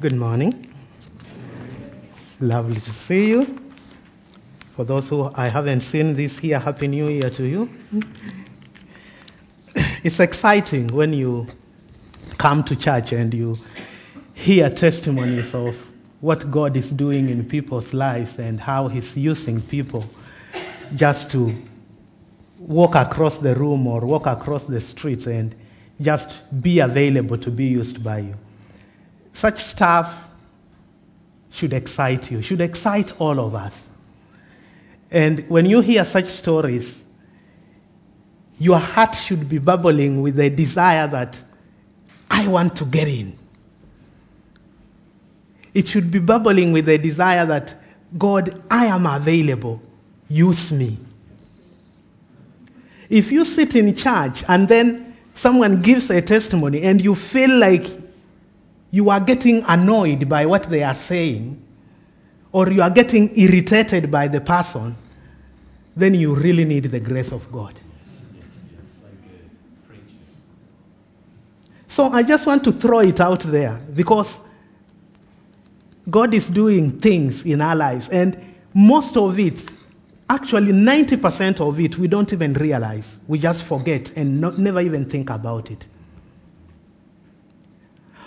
Good morning. Lovely to see you. For those who I haven't seen this year, Happy New Year to you. It's exciting when you come to church and you hear testimonies of what God is doing in people's lives and how He's using people just to walk across the room or walk across the street and just be available to be used by you. Such stuff should excite you, should excite all of us. And when you hear such stories, your heart should be bubbling with the desire that I want to get in. It should be bubbling with the desire that God, I am available, use me. If you sit in church and then someone gives a testimony and you feel like you are getting annoyed by what they are saying, or you are getting irritated by the person, then you really need the grace of God. So I just want to throw it out there because God is doing things in our lives, and most of it, actually 90% of it, we don't even realize. We just forget and not, never even think about it.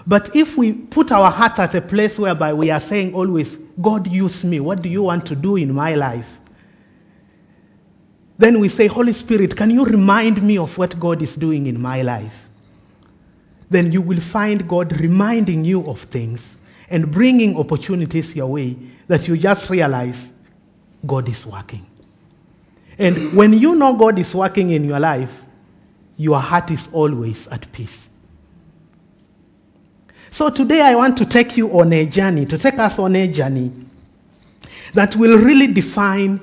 But if we put our heart at a place whereby we are saying always, God, use me, what do you want to do in my life? Then we say, Holy Spirit, can you remind me of what God is doing in my life? Then you will find God reminding you of things and bringing opportunities your way that you just realize God is working. And when you know God is working in your life, your heart is always at peace. So today I want to take you on a journey, to take us on a journey that will really define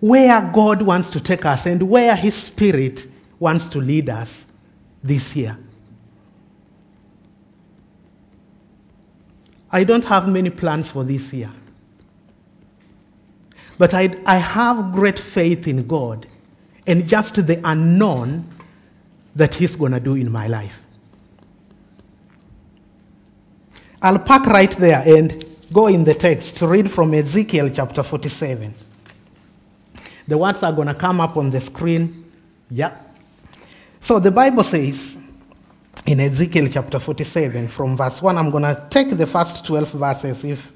where God wants to take us and where His Spirit wants to lead us this year. I don't have many plans for this year. But I, I have great faith in God and just the unknown that He's going to do in my life. I'll park right there and go in the text to read from Ezekiel chapter 47. The words are going to come up on the screen. Yeah. So the Bible says in Ezekiel chapter 47, from verse 1, I'm going to take the first 12 verses if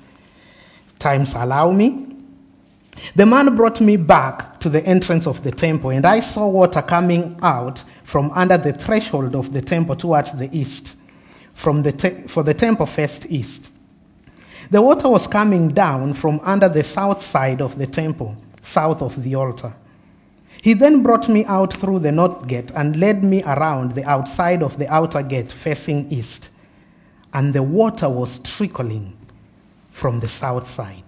times allow me. The man brought me back to the entrance of the temple, and I saw water coming out from under the threshold of the temple towards the east, from the te- for the temple faced east. The water was coming down from under the south side of the temple, south of the altar. He then brought me out through the north gate and led me around the outside of the outer gate facing east, and the water was trickling from the south side.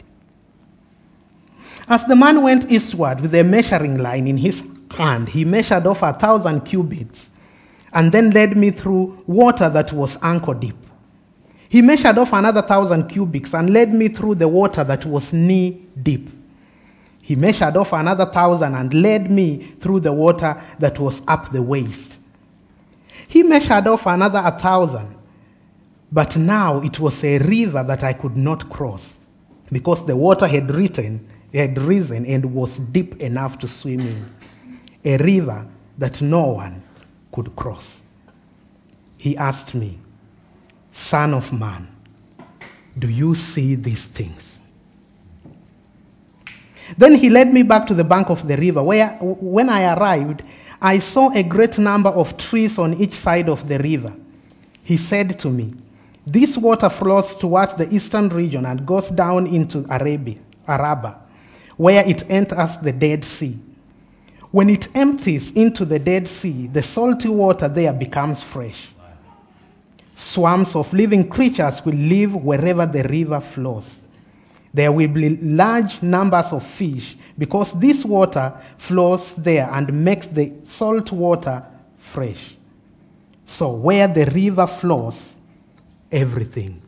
As the man went eastward with a measuring line in his hand, he measured off a thousand cubits and then led me through water that was ankle deep. He measured off another thousand cubits and led me through the water that was knee deep. He measured off another thousand and led me through the water that was up the waist. He measured off another a thousand, but now it was a river that I could not cross because the water had written had risen and was deep enough to swim in, a river that no one could cross. He asked me, Son of man, do you see these things? Then he led me back to the bank of the river, where when I arrived, I saw a great number of trees on each side of the river. He said to me, This water flows towards the eastern region and goes down into Arabia, Araba where it enters the Dead Sea. When it empties into the Dead Sea, the salty water there becomes fresh. Swarms of living creatures will live wherever the river flows. There will be large numbers of fish because this water flows there and makes the salt water fresh. So, where the river flows, everything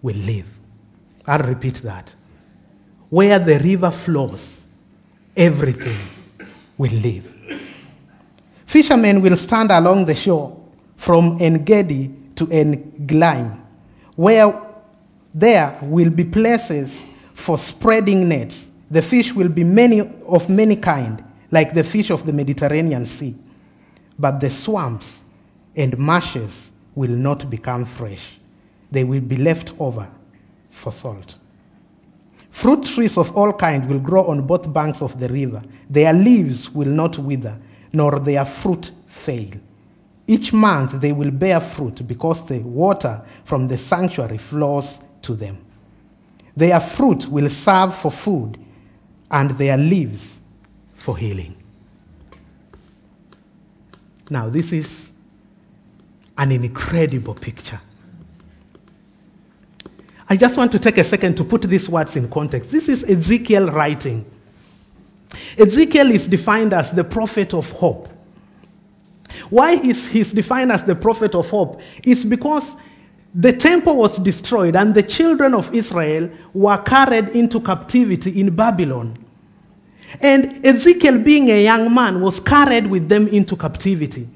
will live. I'll repeat that where the river flows, everything will live. Fishermen will stand along the shore from Engedi to En where there will be places for spreading nets. The fish will be many of many kind, like the fish of the Mediterranean Sea. But the swamps and marshes will not become fresh. They will be left over for salt. Fruit trees of all kinds will grow on both banks of the river. Their leaves will not wither, nor their fruit fail. Each month they will bear fruit because the water from the sanctuary flows to them. Their fruit will serve for food, and their leaves for healing. Now, this is an incredible picture. I just want to take a second to put these words in context. This is Ezekiel writing. Ezekiel is defined as the prophet of hope. Why is he defined as the prophet of hope? It's because the temple was destroyed and the children of Israel were carried into captivity in Babylon. And Ezekiel, being a young man, was carried with them into captivity.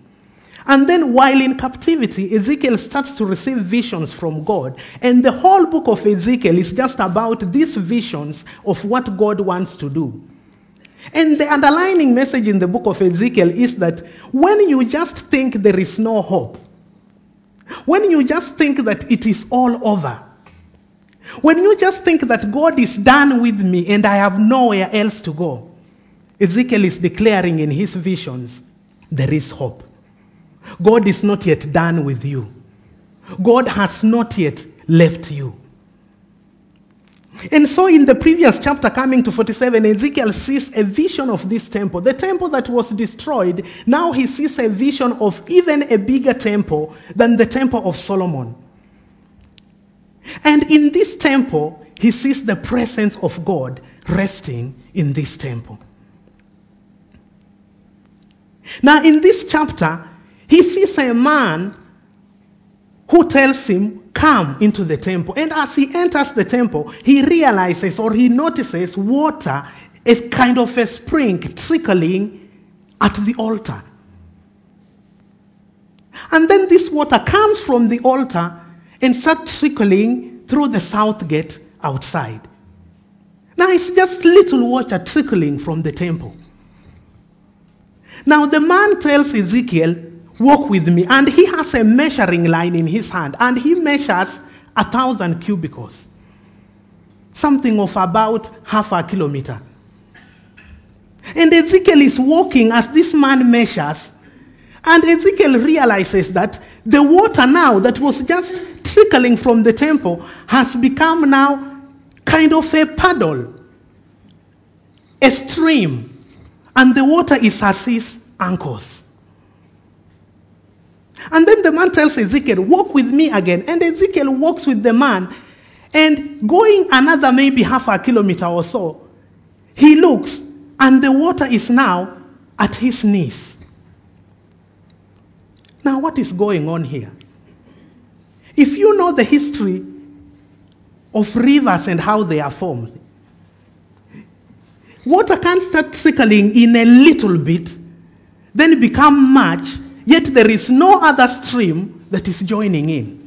And then, while in captivity, Ezekiel starts to receive visions from God. And the whole book of Ezekiel is just about these visions of what God wants to do. And the underlining message in the book of Ezekiel is that when you just think there is no hope, when you just think that it is all over, when you just think that God is done with me and I have nowhere else to go, Ezekiel is declaring in his visions, there is hope. God is not yet done with you. God has not yet left you. And so, in the previous chapter, coming to 47, Ezekiel sees a vision of this temple. The temple that was destroyed, now he sees a vision of even a bigger temple than the temple of Solomon. And in this temple, he sees the presence of God resting in this temple. Now, in this chapter, he sees a man who tells him, Come into the temple. And as he enters the temple, he realizes or he notices water is kind of a spring trickling at the altar. And then this water comes from the altar and starts trickling through the south gate outside. Now it's just little water trickling from the temple. Now the man tells Ezekiel, Walk with me. And he has a measuring line in his hand, and he measures a thousand cubicles, something of about half a kilometer. And Ezekiel is walking as this man measures, and Ezekiel realizes that the water now that was just trickling from the temple has become now kind of a puddle, a stream, and the water is as his ankles. And then the man tells Ezekiel, Walk with me again. And Ezekiel walks with the man. And going another maybe half a kilometer or so, he looks, and the water is now at his knees. Now, what is going on here? If you know the history of rivers and how they are formed, water can start trickling in a little bit, then become much, Yet there is no other stream that is joining in.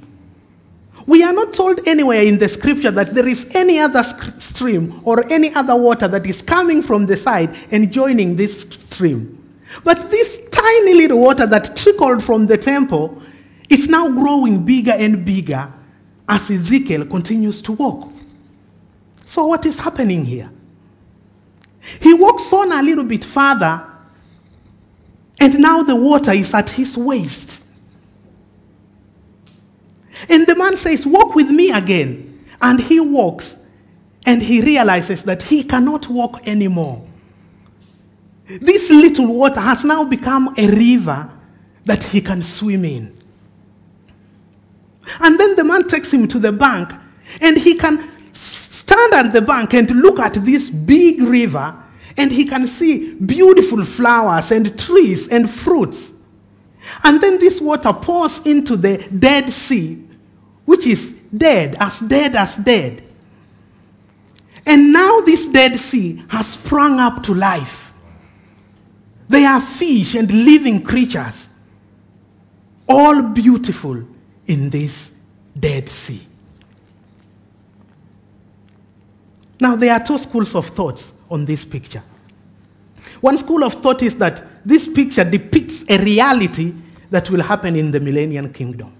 We are not told anywhere in the scripture that there is any other stream or any other water that is coming from the side and joining this stream. But this tiny little water that trickled from the temple is now growing bigger and bigger as Ezekiel continues to walk. So, what is happening here? He walks on a little bit further and now the water is at his waist. And the man says, Walk with me again. And he walks and he realizes that he cannot walk anymore. This little water has now become a river that he can swim in. And then the man takes him to the bank and he can stand at the bank and look at this big river and he can see beautiful flowers and trees and fruits. And then this water pours into the Dead Sea, which is dead, as dead as dead. And now this Dead Sea has sprung up to life. They are fish and living creatures, all beautiful in this Dead Sea. Now, there are two schools of thoughts on this picture. One school of thought is that this picture depicts a reality that will happen in the millennium kingdom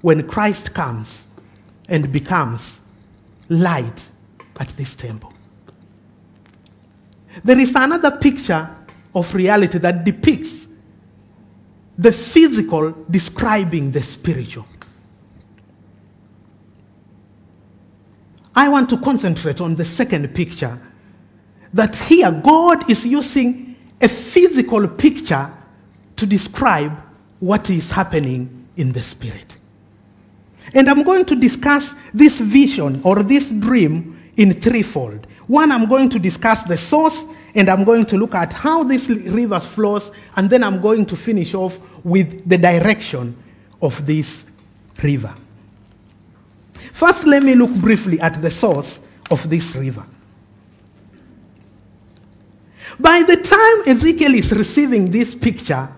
when Christ comes and becomes light at this temple. There is another picture of reality that depicts the physical describing the spiritual. I want to concentrate on the second picture that here God is using a physical picture to describe what is happening in the spirit. And I'm going to discuss this vision or this dream in threefold. One, I'm going to discuss the source, and I'm going to look at how this river flows, and then I'm going to finish off with the direction of this river. First, let me look briefly at the source of this river. By the time Ezekiel is receiving this picture,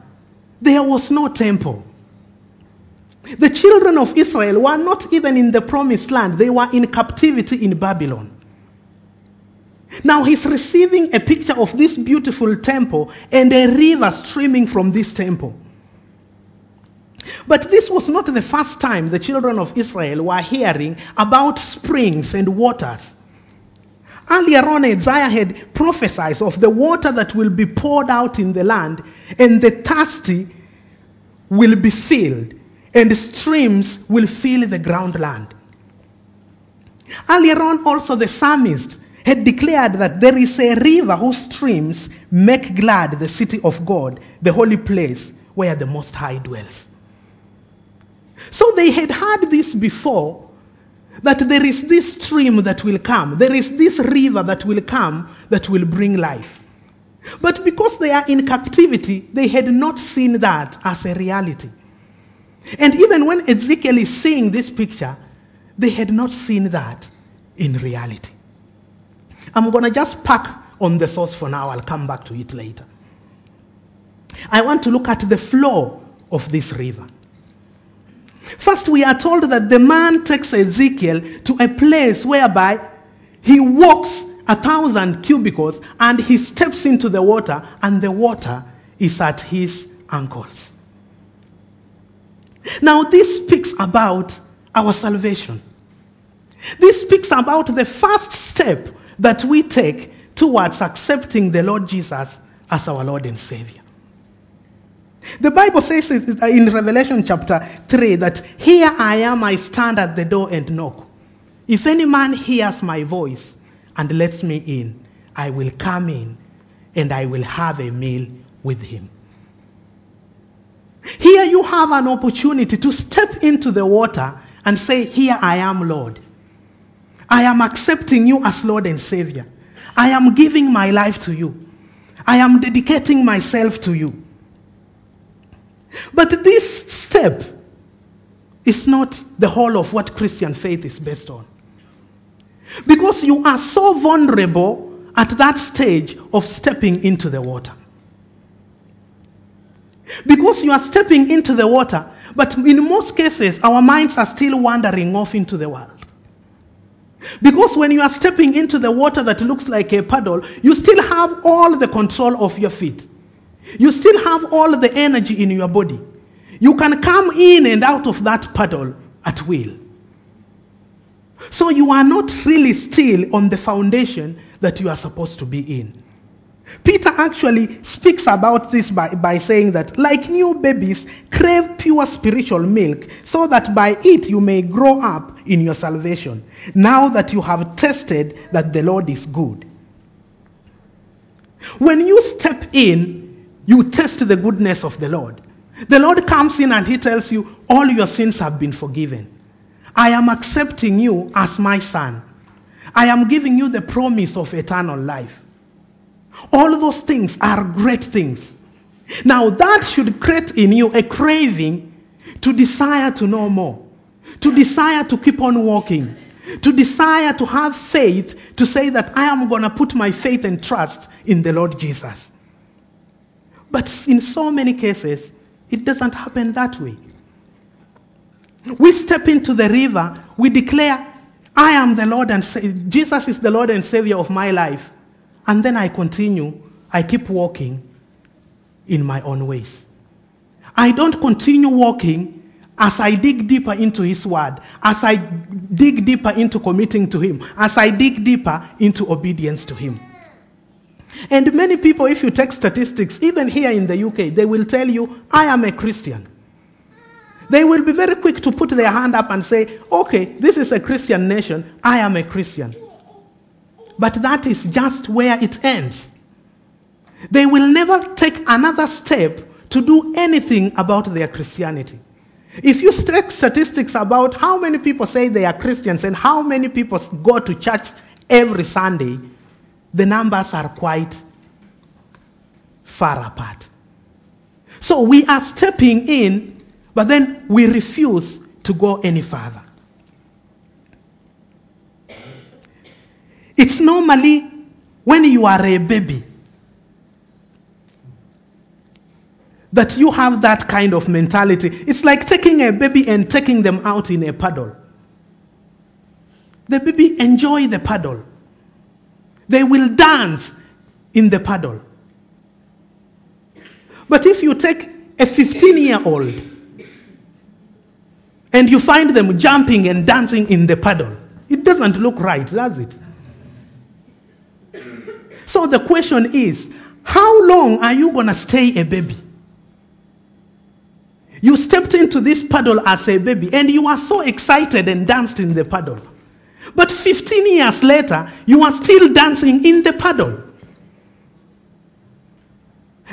there was no temple. The children of Israel were not even in the promised land, they were in captivity in Babylon. Now he's receiving a picture of this beautiful temple and a river streaming from this temple. But this was not the first time the children of Israel were hearing about springs and waters. Earlier on, Isaiah had prophesied of the water that will be poured out in the land, and the thirsty will be filled, and streams will fill the groundland. Earlier on, also, the psalmist had declared that there is a river whose streams make glad the city of God, the holy place where the Most High dwells. So they had heard this before that there is this stream that will come, there is this river that will come that will bring life. But because they are in captivity, they had not seen that as a reality. And even when Ezekiel is seeing this picture, they had not seen that in reality. I'm going to just pack on the source for now. I'll come back to it later. I want to look at the flow of this river. First, we are told that the man takes Ezekiel to a place whereby he walks a thousand cubicles and he steps into the water, and the water is at his ankles. Now, this speaks about our salvation. This speaks about the first step that we take towards accepting the Lord Jesus as our Lord and Savior. The Bible says in Revelation chapter 3 that here I am, I stand at the door and knock. If any man hears my voice and lets me in, I will come in and I will have a meal with him. Here you have an opportunity to step into the water and say, Here I am, Lord. I am accepting you as Lord and Savior. I am giving my life to you. I am dedicating myself to you. But this step is not the whole of what Christian faith is based on. Because you are so vulnerable at that stage of stepping into the water. Because you are stepping into the water, but in most cases, our minds are still wandering off into the world. Because when you are stepping into the water that looks like a puddle, you still have all the control of your feet. You still have all the energy in your body. You can come in and out of that puddle at will. So you are not really still on the foundation that you are supposed to be in. Peter actually speaks about this by, by saying that, like new babies, crave pure spiritual milk, so that by it you may grow up in your salvation, now that you have tested that the Lord is good. When you step in, you test the goodness of the Lord. The Lord comes in and He tells you, All your sins have been forgiven. I am accepting you as my son. I am giving you the promise of eternal life. All those things are great things. Now, that should create in you a craving to desire to know more, to desire to keep on walking, to desire to have faith to say that I am going to put my faith and trust in the Lord Jesus. But in so many cases, it doesn't happen that way. We step into the river, we declare, I am the Lord and Sa- Jesus is the Lord and Savior of my life. And then I continue, I keep walking in my own ways. I don't continue walking as I dig deeper into His Word, as I dig deeper into committing to Him, as I dig deeper into obedience to Him. And many people, if you take statistics, even here in the UK, they will tell you, I am a Christian. They will be very quick to put their hand up and say, okay, this is a Christian nation, I am a Christian. But that is just where it ends. They will never take another step to do anything about their Christianity. If you take statistics about how many people say they are Christians and how many people go to church every Sunday, the numbers are quite far apart. So we are stepping in, but then we refuse to go any further. It's normally when you are a baby that you have that kind of mentality. It's like taking a baby and taking them out in a paddle. The baby enjoy the paddle. They will dance in the paddle. But if you take a 15 year old and you find them jumping and dancing in the paddle, it doesn't look right, does it? So the question is how long are you going to stay a baby? You stepped into this paddle as a baby and you are so excited and danced in the paddle. But 15 years later, you are still dancing in the paddle.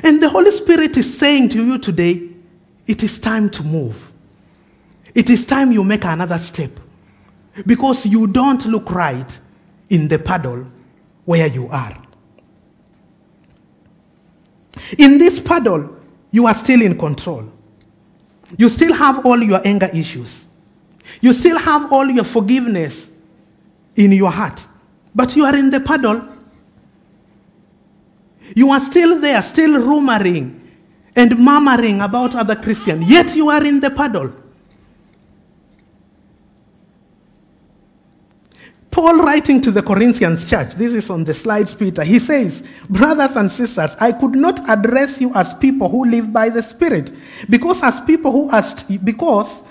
And the Holy Spirit is saying to you today, it is time to move. It is time you make another step. Because you don't look right in the paddle where you are. In this paddle, you are still in control. You still have all your anger issues. You still have all your forgiveness in your heart. But you are in the paddle. You are still there, still rumoring and murmuring about other Christians. Yet you are in the paddle. Paul writing to the Corinthians church, this is on the slides, Peter, he says, Brothers and sisters, I could not address you as people who live by the Spirit, because as people who are, st- because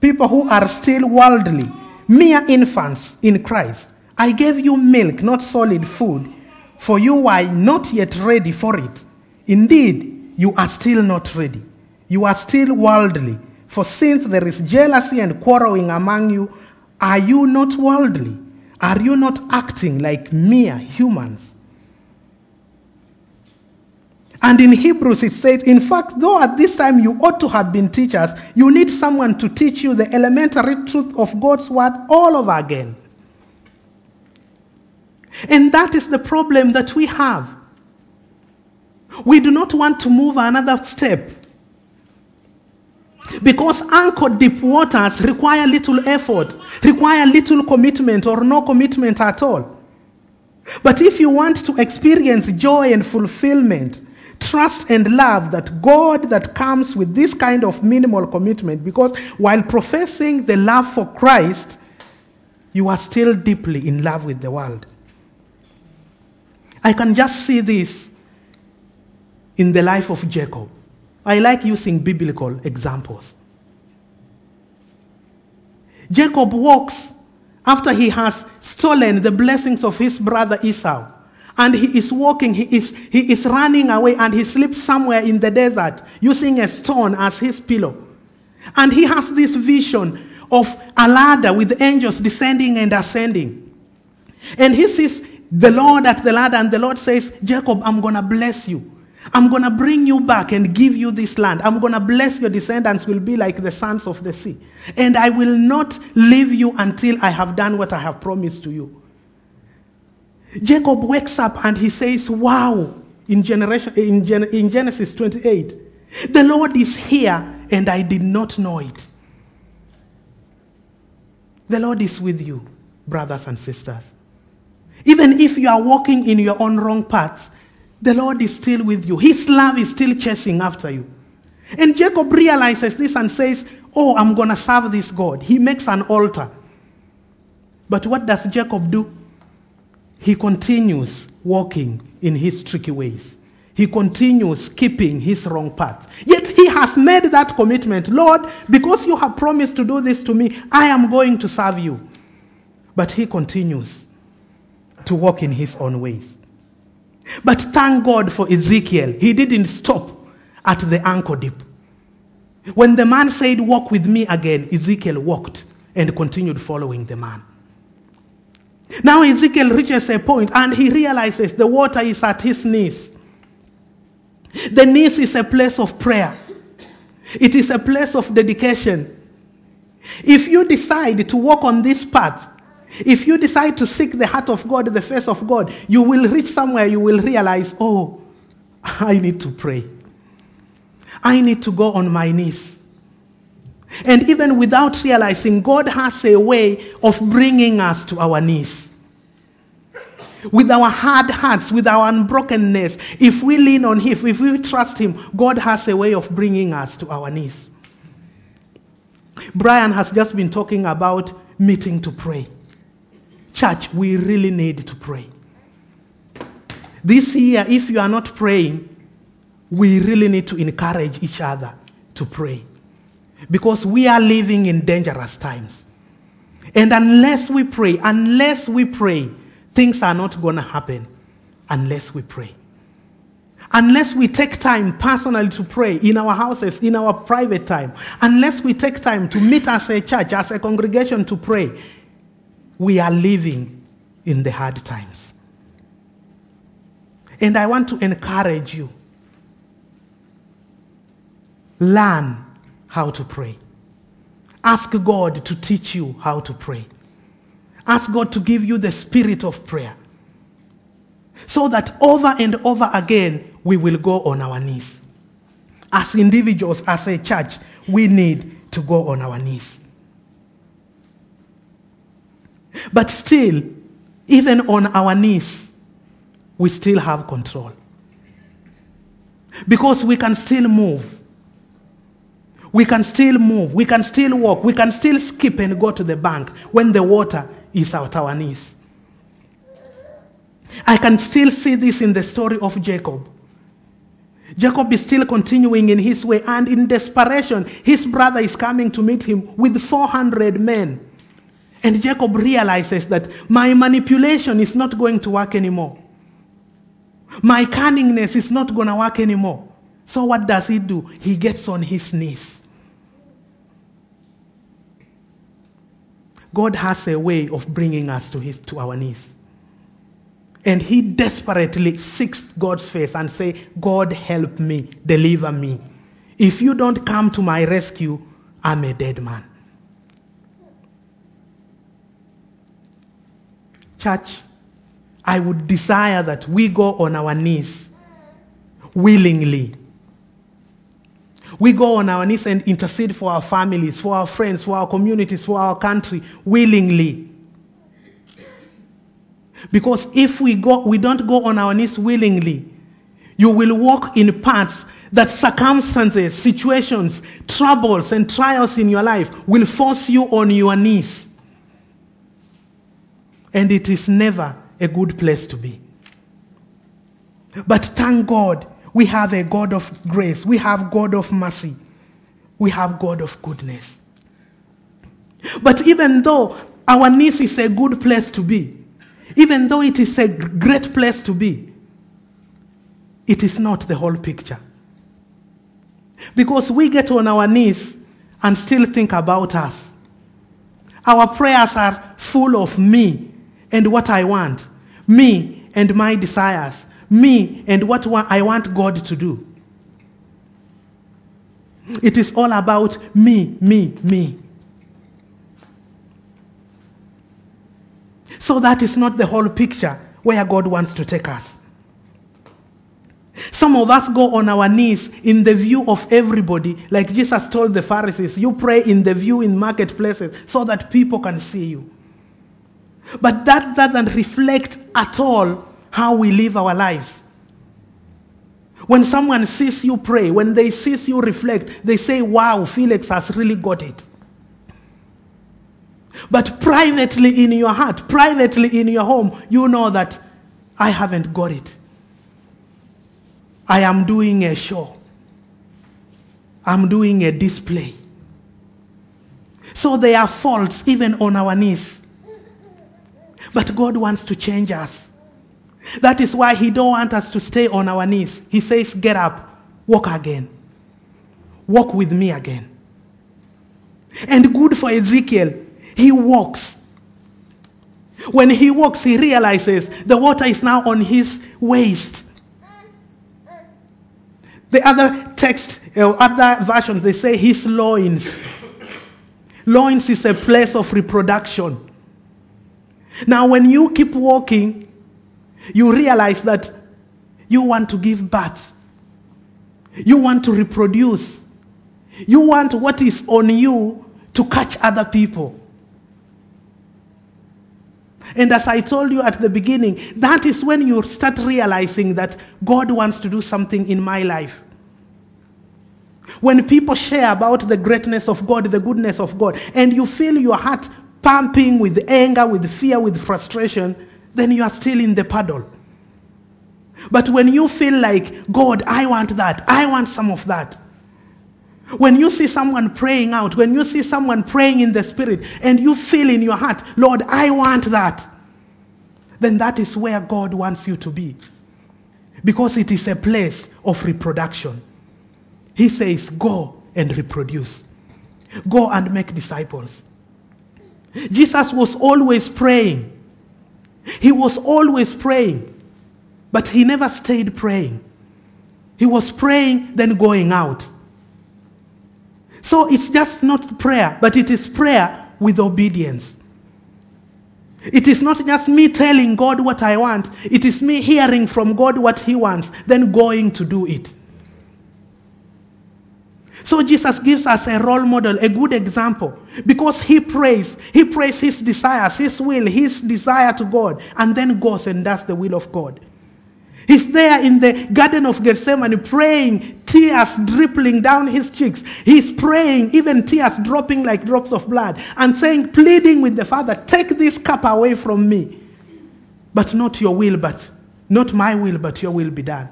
people who are still worldly, mere infants in Christ, I gave you milk, not solid food, for you are not yet ready for it. Indeed, you are still not ready. You are still worldly. For since there is jealousy and quarreling among you, are you not worldly? Are you not acting like mere humans? And in Hebrews it says, in fact, though at this time you ought to have been teachers, you need someone to teach you the elementary truth of God's word all over again. And that is the problem that we have. We do not want to move another step. Because anchor deep waters require little effort, require little commitment or no commitment at all. But if you want to experience joy and fulfillment, trust and love that God that comes with this kind of minimal commitment, because while professing the love for Christ, you are still deeply in love with the world. I can just see this in the life of Jacob. I like using biblical examples. Jacob walks after he has stolen the blessings of his brother Esau. And he is walking, he is, he is running away, and he sleeps somewhere in the desert using a stone as his pillow. And he has this vision of a ladder with angels descending and ascending. And he sees the Lord at the ladder, and the Lord says, Jacob, I'm going to bless you. I'm going to bring you back and give you this land. I'm going to bless your descendants will be like the sands of the sea. And I will not leave you until I have done what I have promised to you. Jacob wakes up and he says, Wow, in, generation, in, Gen- in Genesis 28, the Lord is here and I did not know it. The Lord is with you, brothers and sisters. Even if you are walking in your own wrong paths, the Lord is still with you. His love is still chasing after you. And Jacob realizes this and says, Oh, I'm going to serve this God. He makes an altar. But what does Jacob do? He continues walking in his tricky ways. He continues keeping his wrong path. Yet he has made that commitment Lord, because you have promised to do this to me, I am going to serve you. But he continues to walk in his own ways. But thank God for Ezekiel. He didn't stop at the ankle deep. When the man said, Walk with me again, Ezekiel walked and continued following the man. Now Ezekiel reaches a point and he realizes the water is at his knees. The knees is a place of prayer, it is a place of dedication. If you decide to walk on this path, if you decide to seek the heart of God, the face of God, you will reach somewhere you will realize, oh, I need to pray. I need to go on my knees. And even without realizing, God has a way of bringing us to our knees. With our hard hearts, with our unbrokenness, if we lean on Him, if we trust Him, God has a way of bringing us to our knees. Brian has just been talking about meeting to pray. Church, we really need to pray. This year, if you are not praying, we really need to encourage each other to pray because we are living in dangerous times. And unless we pray, unless we pray, things are not going to happen unless we pray. Unless we take time personally to pray in our houses, in our private time, unless we take time to meet as a church, as a congregation to pray, we are living in the hard times. And I want to encourage you learn how to pray. Ask God to teach you how to pray. Ask God to give you the spirit of prayer. So that over and over again, we will go on our knees. As individuals, as a church, we need to go on our knees. But still, even on our knees, we still have control. Because we can still move. We can still move. We can still walk. We can still skip and go to the bank when the water is at our knees. I can still see this in the story of Jacob. Jacob is still continuing in his way, and in desperation, his brother is coming to meet him with 400 men. And Jacob realizes that my manipulation is not going to work anymore. My cunningness is not going to work anymore. So, what does he do? He gets on his knees. God has a way of bringing us to, his, to our knees. And he desperately seeks God's face and say, God help me, deliver me. If you don't come to my rescue, I'm a dead man. Church, I would desire that we go on our knees willingly we go on our knees and intercede for our families, for our friends, for our communities, for our country willingly. Because if we, go, we don't go on our knees willingly, you will walk in paths that circumstances, situations, troubles, and trials in your life will force you on your knees. And it is never a good place to be. But thank God we have a God of grace. We have God of mercy. We have God of goodness. But even though our knees is a good place to be, even though it is a great place to be, it is not the whole picture. Because we get on our knees and still think about us. Our prayers are full of me and what I want, me and my desires, me and what I want God to do. It is all about me, me, me. So that is not the whole picture where God wants to take us. Some of us go on our knees in the view of everybody, like Jesus told the Pharisees, you pray in the view in marketplaces so that people can see you. But that doesn't reflect at all how we live our lives. When someone sees you pray, when they see you reflect, they say, Wow, Felix has really got it. But privately in your heart, privately in your home, you know that I haven't got it. I am doing a show. I'm doing a display. So there are faults even on our knees. But God wants to change us. That is why He don't want us to stay on our knees. He says, Get up, walk again. Walk with me again. And good for Ezekiel, he walks. When he walks, he realizes the water is now on his waist. The other text, uh, other versions, they say his loins. loins is a place of reproduction. Now, when you keep walking, you realize that you want to give birth, you want to reproduce, you want what is on you to catch other people. And as I told you at the beginning, that is when you start realizing that God wants to do something in my life. When people share about the greatness of God, the goodness of God, and you feel your heart pumping with anger, with fear, with frustration, then you are still in the puddle. But when you feel like, God, I want that, I want some of that. When you see someone praying out, when you see someone praying in the spirit, and you feel in your heart, Lord, I want that, then that is where God wants you to be. Because it is a place of reproduction. He says, Go and reproduce, go and make disciples. Jesus was always praying. He was always praying, but he never stayed praying. He was praying, then going out. So it's just not prayer, but it is prayer with obedience. It is not just me telling God what I want, it is me hearing from God what He wants, then going to do it. So Jesus gives us a role model, a good example, because he prays. He prays his desires, his will, his desire to God, and then goes and does the will of God. He's there in the Garden of Gethsemane praying, tears dripping down his cheeks. He's praying, even tears dropping like drops of blood, and saying, pleading with the Father, take this cup away from me. But not your will, but not my will, but your will be done.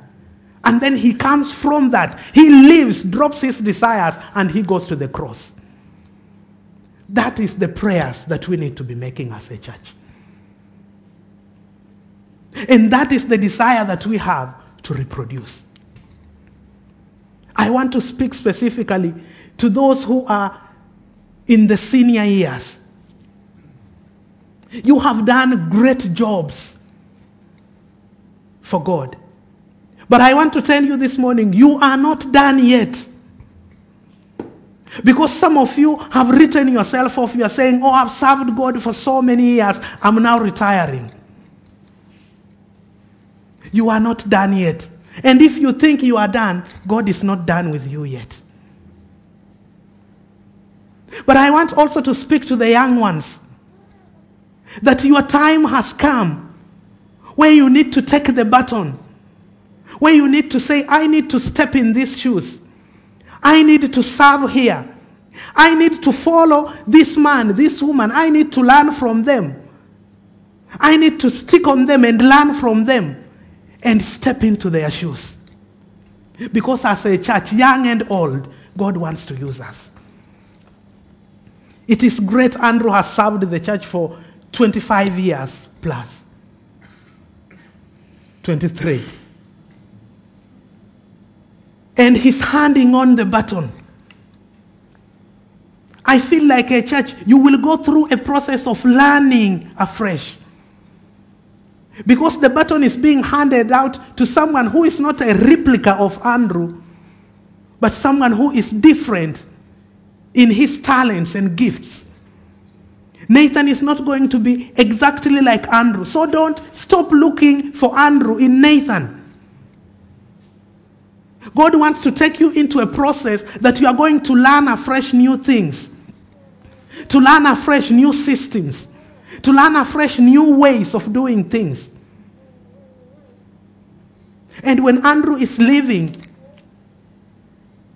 And then he comes from that. He lives, drops his desires, and he goes to the cross. That is the prayers that we need to be making as a church. And that is the desire that we have to reproduce. I want to speak specifically to those who are in the senior years. You have done great jobs for God. But I want to tell you this morning, you are not done yet. Because some of you have written yourself off. You are saying, Oh, I've served God for so many years. I'm now retiring. You are not done yet. And if you think you are done, God is not done with you yet. But I want also to speak to the young ones that your time has come where you need to take the baton where you need to say, I need to step in these shoes. I need to serve here. I need to follow this man, this woman. I need to learn from them. I need to stick on them and learn from them and step into their shoes. Because as a church, young and old, God wants to use us. It is great Andrew has served the church for 25 years plus. 23 and he's handing on the baton. I feel like a church, you will go through a process of learning afresh. Because the baton is being handed out to someone who is not a replica of Andrew, but someone who is different in his talents and gifts. Nathan is not going to be exactly like Andrew. So don't stop looking for Andrew in Nathan. God wants to take you into a process that you are going to learn afresh new things, to learn afresh new systems, to learn afresh new ways of doing things. And when Andrew is leaving,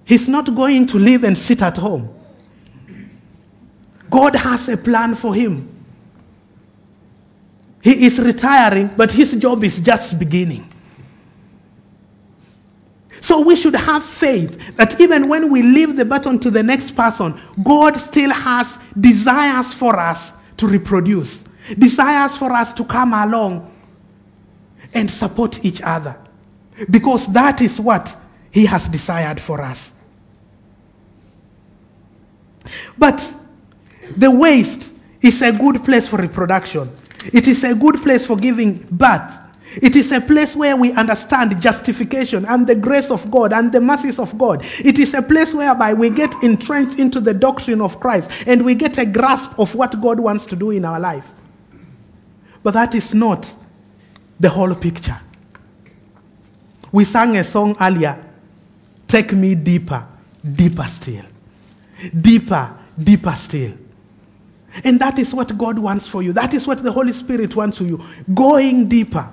he's not going to live and sit at home. God has a plan for him. He is retiring, but his job is just beginning. So we should have faith that even when we leave the baton to the next person, God still has desires for us to reproduce, desires for us to come along and support each other. Because that is what He has desired for us. But the waist is a good place for reproduction. It is a good place for giving birth. It is a place where we understand justification and the grace of God and the mercies of God. It is a place whereby we get entrenched into the doctrine of Christ and we get a grasp of what God wants to do in our life. But that is not the whole picture. We sang a song earlier Take me deeper, deeper still. Deeper, deeper still. And that is what God wants for you. That is what the Holy Spirit wants for you. Going deeper,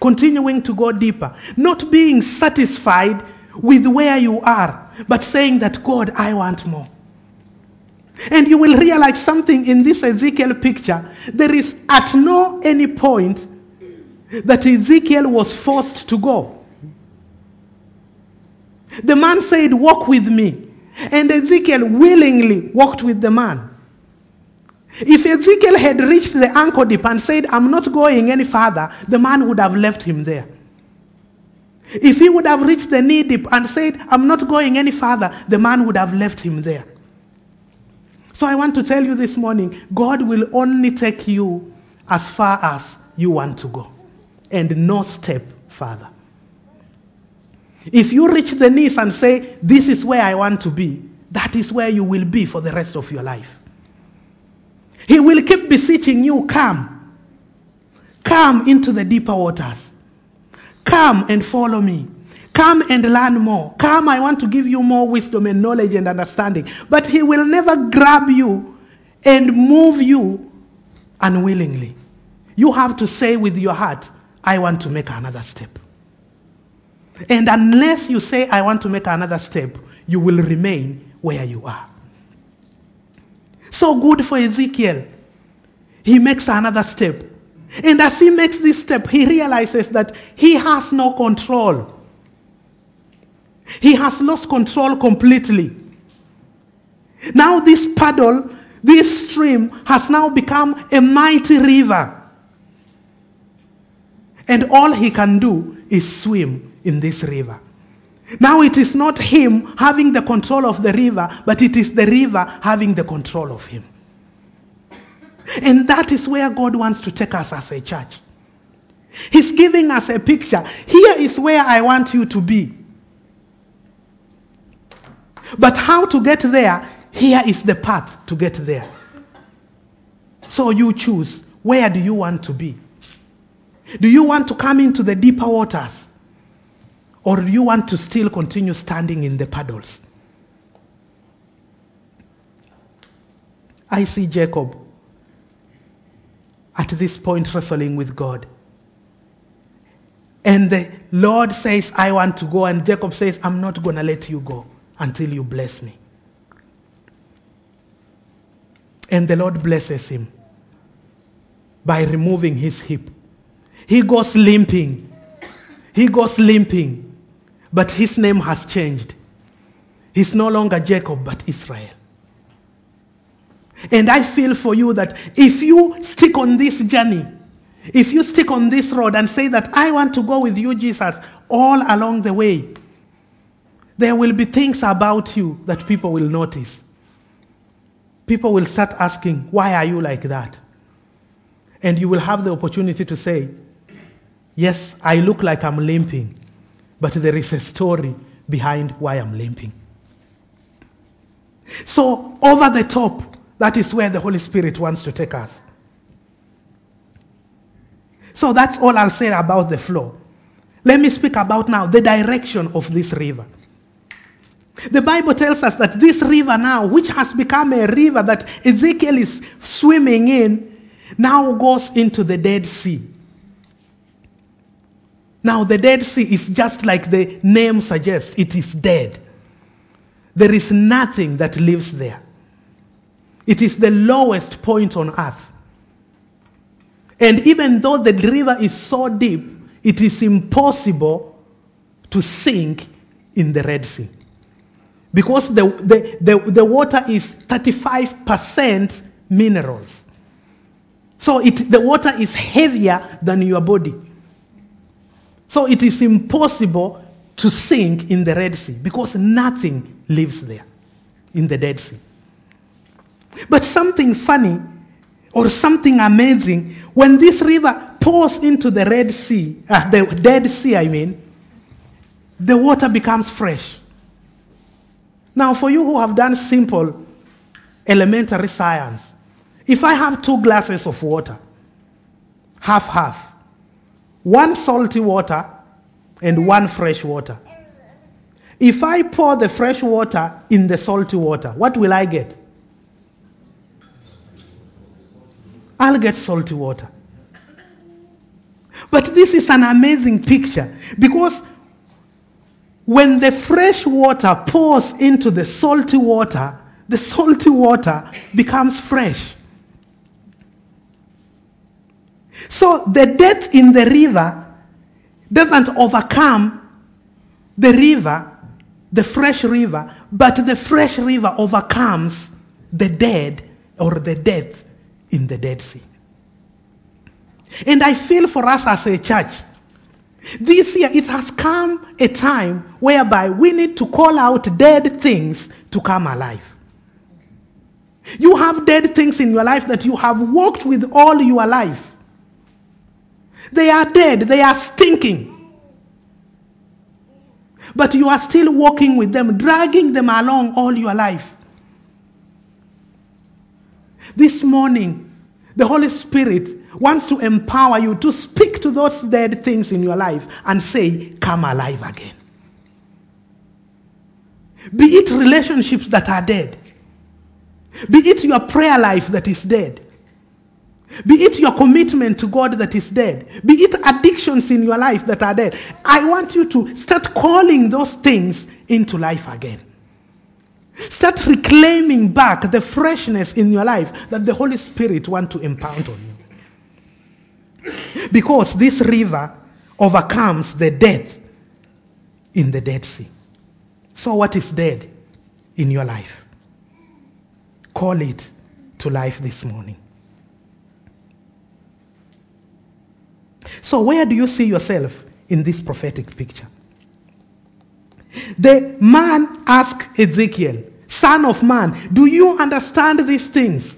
continuing to go deeper, not being satisfied with where you are, but saying that, God, I want more. And you will realize something in this Ezekiel picture. There is at no any point that Ezekiel was forced to go. The man said, Walk with me. And Ezekiel willingly walked with the man. If Ezekiel had reached the ankle deep and said, I'm not going any further, the man would have left him there. If he would have reached the knee deep and said, I'm not going any further, the man would have left him there. So I want to tell you this morning God will only take you as far as you want to go, and no step further. If you reach the knees and say, This is where I want to be, that is where you will be for the rest of your life. He will keep beseeching you, Come. Come into the deeper waters. Come and follow me. Come and learn more. Come, I want to give you more wisdom and knowledge and understanding. But He will never grab you and move you unwillingly. You have to say with your heart, I want to make another step. And unless you say, I want to make another step, you will remain where you are. So good for Ezekiel. He makes another step. And as he makes this step, he realizes that he has no control. He has lost control completely. Now, this puddle, this stream, has now become a mighty river. And all he can do is swim in this river. Now it is not him having the control of the river, but it is the river having the control of him. And that is where God wants to take us as a church. He's giving us a picture. Here is where I want you to be. But how to get there, here is the path to get there. So you choose where do you want to be? Do you want to come into the deeper waters? Or do you want to still continue standing in the puddles? I see Jacob at this point wrestling with God. And the Lord says, I want to go. And Jacob says, I'm not going to let you go until you bless me. And the Lord blesses him by removing his hip. He goes limping. He goes limping. But his name has changed. He's no longer Jacob, but Israel. And I feel for you that if you stick on this journey, if you stick on this road and say that I want to go with you, Jesus, all along the way, there will be things about you that people will notice. People will start asking, Why are you like that? And you will have the opportunity to say, Yes, I look like I'm limping, but there is a story behind why I'm limping. So, over the top, that is where the Holy Spirit wants to take us. So, that's all I'll say about the flow. Let me speak about now the direction of this river. The Bible tells us that this river now, which has become a river that Ezekiel is swimming in, now goes into the Dead Sea. Now, the Dead Sea is just like the name suggests it is dead. There is nothing that lives there. it is the lowest point on earth. And even though the river is so deep, it is impossible to sink in the Red Sea. Because the, the, the, the water is 35% minerals. So it, the water is heavier than your body. So it is impossible to sink in the Red Sea because nothing lives there in the Dead Sea. But something funny or something amazing, when this river pours into the Red Sea, uh, the Dead Sea, I mean, the water becomes fresh. Now, for you who have done simple elementary science, if I have two glasses of water, half half, one salty water and one fresh water. If I pour the fresh water in the salty water, what will I get? I'll get salty water. But this is an amazing picture because when the fresh water pours into the salty water, the salty water becomes fresh. So the death in the river doesn't overcome the river, the fresh river, but the fresh river overcomes the dead or the death in the Dead Sea. And I feel for us as a church, this year it has come a time whereby we need to call out dead things to come alive. You have dead things in your life that you have walked with all your life. They are dead, they are stinking. But you are still walking with them, dragging them along all your life. This morning, the Holy Spirit wants to empower you to speak to those dead things in your life and say, Come alive again. Be it relationships that are dead, be it your prayer life that is dead, be it your commitment to God that is dead, be it addictions in your life that are dead. I want you to start calling those things into life again. Start reclaiming back the freshness in your life that the Holy Spirit wants to impound on you. Because this river overcomes the death in the Dead Sea. So, what is dead in your life? Call it to life this morning. So, where do you see yourself in this prophetic picture? The man asked Ezekiel, Son of man, do you understand these things?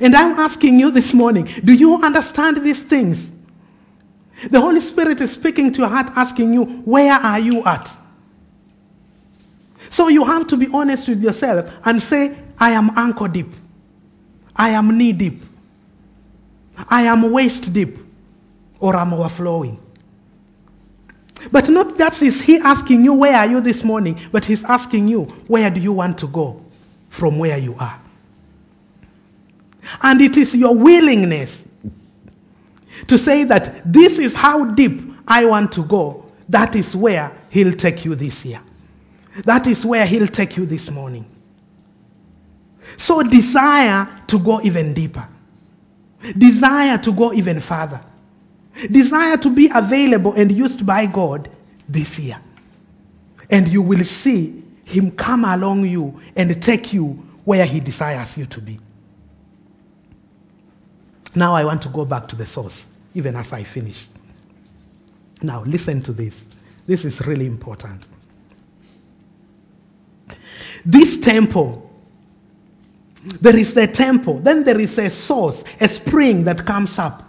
And I'm asking you this morning, do you understand these things? The Holy Spirit is speaking to your heart, asking you, Where are you at? So you have to be honest with yourself and say, I am ankle deep. I am knee deep. I am waist deep. Or I'm overflowing. But not that is he asking you, Where are you this morning? But he's asking you, Where do you want to go from where you are? And it is your willingness to say that this is how deep I want to go. That is where he'll take you this year. That is where he'll take you this morning. So desire to go even deeper. Desire to go even further. Desire to be available and used by God this year. And you will see Him come along you and take you where He desires you to be. Now I want to go back to the source, even as I finish. Now, listen to this. This is really important. This temple, there is a temple, then there is a source, a spring that comes up.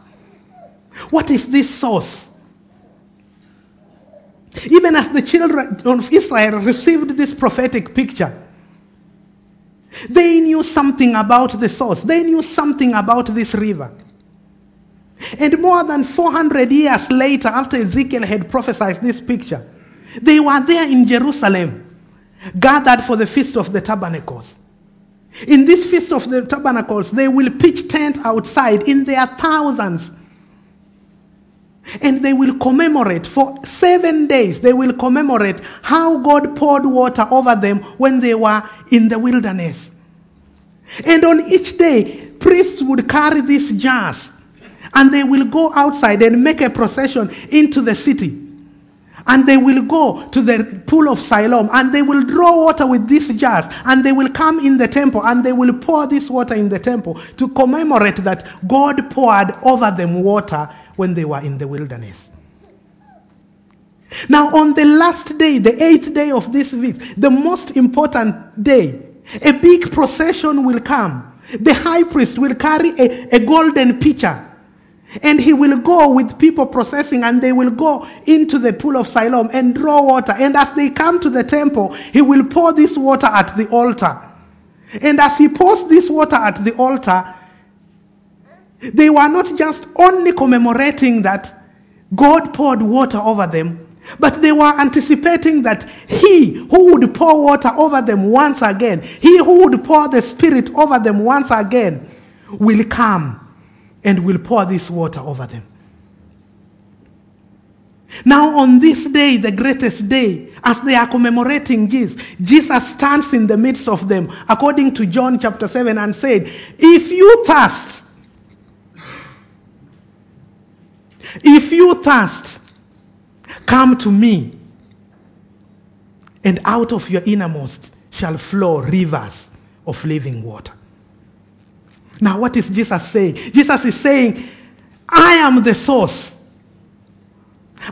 What is this source? Even as the children of Israel received this prophetic picture, they knew something about the source. They knew something about this river. And more than 400 years later, after Ezekiel had prophesied this picture, they were there in Jerusalem, gathered for the Feast of the Tabernacles. In this Feast of the Tabernacles, they will pitch tents outside in their thousands and they will commemorate for seven days. They will commemorate how God poured water over them when they were in the wilderness. And on each day, priests would carry these jars and they will go outside and make a procession into the city. And they will go to the pool of Siloam and they will draw water with these jars and they will come in the temple and they will pour this water in the temple to commemorate that God poured over them water when they were in the wilderness. Now, on the last day, the eighth day of this week, the most important day, a big procession will come. The high priest will carry a, a golden pitcher and he will go with people processing, and they will go into the pool of Siloam and draw water. And as they come to the temple, he will pour this water at the altar. And as he pours this water at the altar, they were not just only commemorating that God poured water over them, but they were anticipating that he who would pour water over them once again, he who would pour the Spirit over them once again, will come and will pour this water over them. Now, on this day, the greatest day, as they are commemorating Jesus, Jesus stands in the midst of them, according to John chapter 7, and said, If you thirst, if you thirst, come to me, and out of your innermost shall flow rivers of living water. Now, what is Jesus saying? Jesus is saying, I am the source.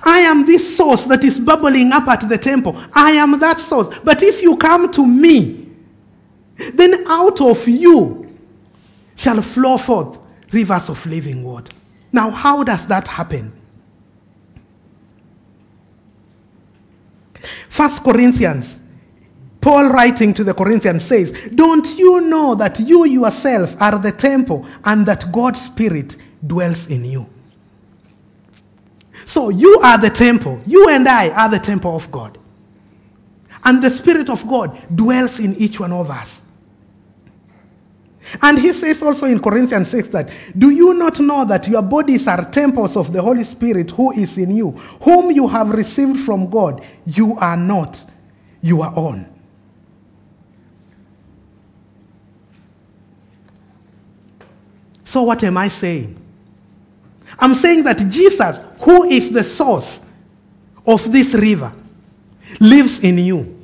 I am this source that is bubbling up at the temple. I am that source. But if you come to me, then out of you shall flow forth rivers of living water. Now, how does that happen? First Corinthians Paul, writing to the Corinthians, says, Don't you know that you yourself are the temple and that God's Spirit dwells in you? So you are the temple. You and I are the temple of God. And the Spirit of God dwells in each one of us. And he says also in Corinthians 6 that, Do you not know that your bodies are temples of the Holy Spirit who is in you, whom you have received from God? You are not your own. So, what am I saying? I'm saying that Jesus, who is the source of this river, lives in you.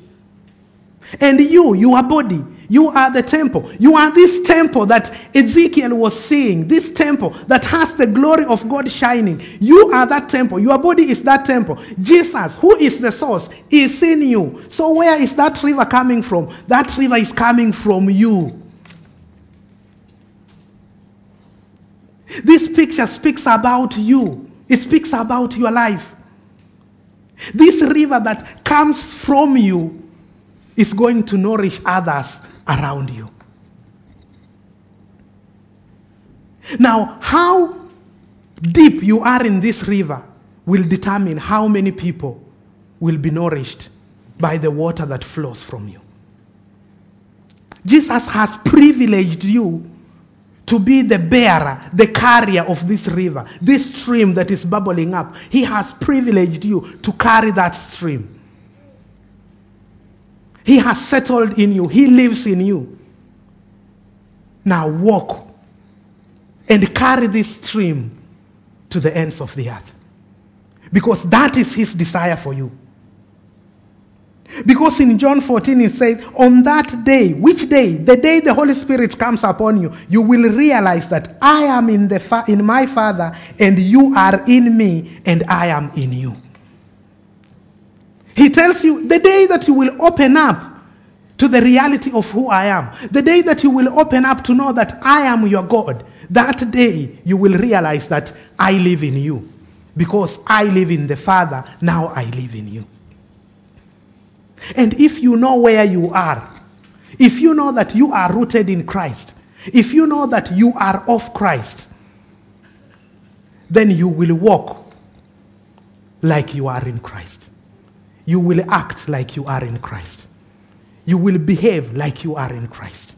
And you, your body, you are the temple. You are this temple that Ezekiel was seeing, this temple that has the glory of God shining. You are that temple. Your body is that temple. Jesus, who is the source, is in you. So, where is that river coming from? That river is coming from you. This picture speaks about you, it speaks about your life. This river that comes from you is going to nourish others around you. Now, how deep you are in this river will determine how many people will be nourished by the water that flows from you. Jesus has privileged you to be the bearer, the carrier of this river, this stream that is bubbling up. He has privileged you to carry that stream. He has settled in you, He lives in you. Now walk and carry this stream to the ends of the earth. Because that is His desire for you. Because in John 14 it says, On that day, which day? The day the Holy Spirit comes upon you, you will realize that I am in, the fa- in my Father, and you are in me, and I am in you. He tells you the day that you will open up to the reality of who I am, the day that you will open up to know that I am your God, that day you will realize that I live in you. Because I live in the Father, now I live in you. And if you know where you are, if you know that you are rooted in Christ, if you know that you are of Christ, then you will walk like you are in Christ. You will act like you are in Christ. You will behave like you are in Christ.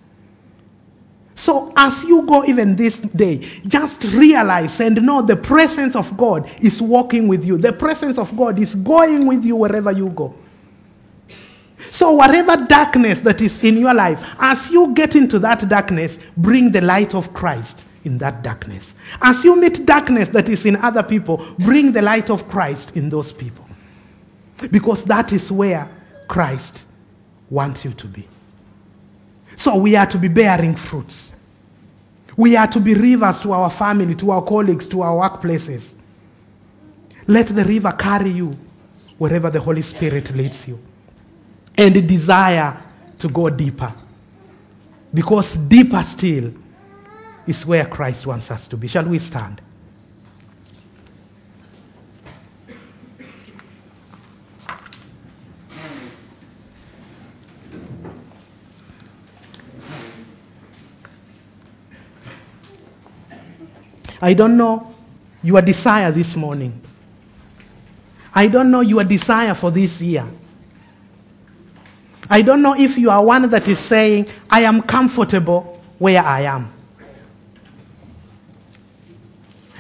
So, as you go even this day, just realize and know the presence of God is walking with you. The presence of God is going with you wherever you go. So whatever darkness that is in your life, as you get into that darkness, bring the light of Christ in that darkness. As you meet darkness that is in other people, bring the light of Christ in those people. Because that is where Christ wants you to be. So, we are to be bearing fruits. We are to be rivers to our family, to our colleagues, to our workplaces. Let the river carry you wherever the Holy Spirit leads you. And the desire to go deeper. Because deeper still is where Christ wants us to be. Shall we stand? I don't know your desire this morning. I don't know your desire for this year. I don't know if you are one that is saying, I am comfortable where I am.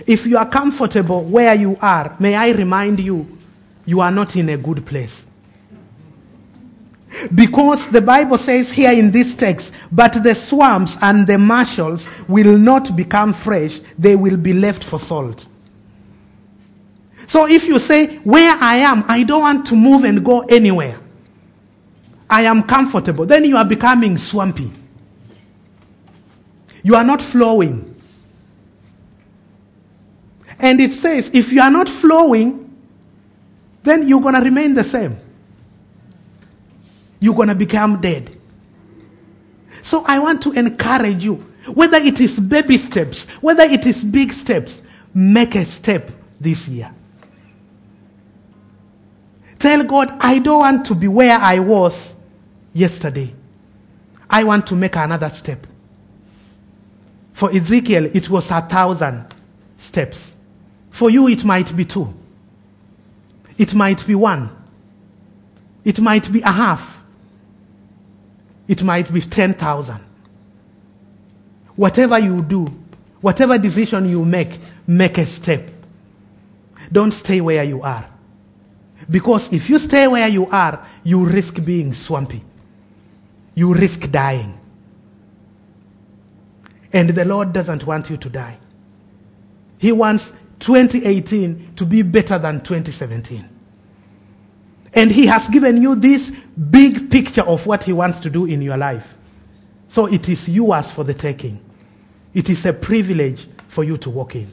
If you are comfortable where you are, may I remind you, you are not in a good place. Because the Bible says here in this text, but the swamps and the marshes will not become fresh, they will be left for salt. So if you say, Where I am, I don't want to move and go anywhere, I am comfortable, then you are becoming swampy. You are not flowing. And it says, if you are not flowing, then you're going to remain the same. You're going to become dead. So I want to encourage you, whether it is baby steps, whether it is big steps, make a step this year. Tell God, I don't want to be where I was yesterday. I want to make another step. For Ezekiel, it was a thousand steps. For you, it might be two. It might be one. It might be a half. It might be 10,000. Whatever you do, whatever decision you make, make a step. Don't stay where you are. Because if you stay where you are, you risk being swampy. You risk dying. And the Lord doesn't want you to die. He wants 2018 to be better than 2017. And He has given you this big picture of what He wants to do in your life. So it is yours for the taking. It is a privilege for you to walk in.